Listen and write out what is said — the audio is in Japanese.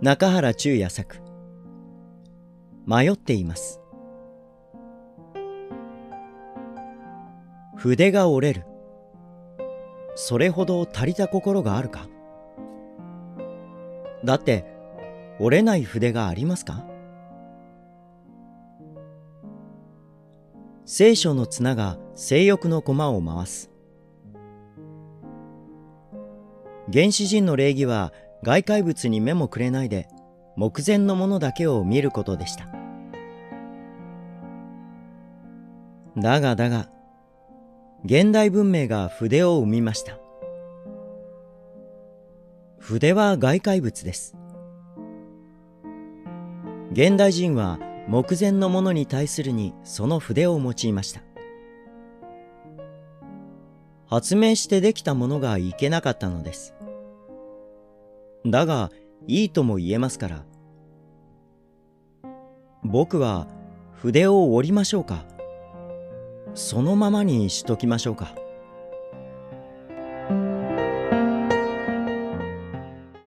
中原中也作。迷っています。筆が折れる。それほど足りた心があるか？だって折れない筆がありますか？聖書の綱が性欲の駒を回す。原始人の礼儀は外界物に目もくれないで目前のものだけを見ることでした。だがだが現代文明が筆を生みました。筆は外界物です。現代人は目前のものに対するにその筆を用いました。発明してできたものがいけなかったのです。だがいいとも言えますから。僕は筆を折りましょうか。そのままにしときましょうか。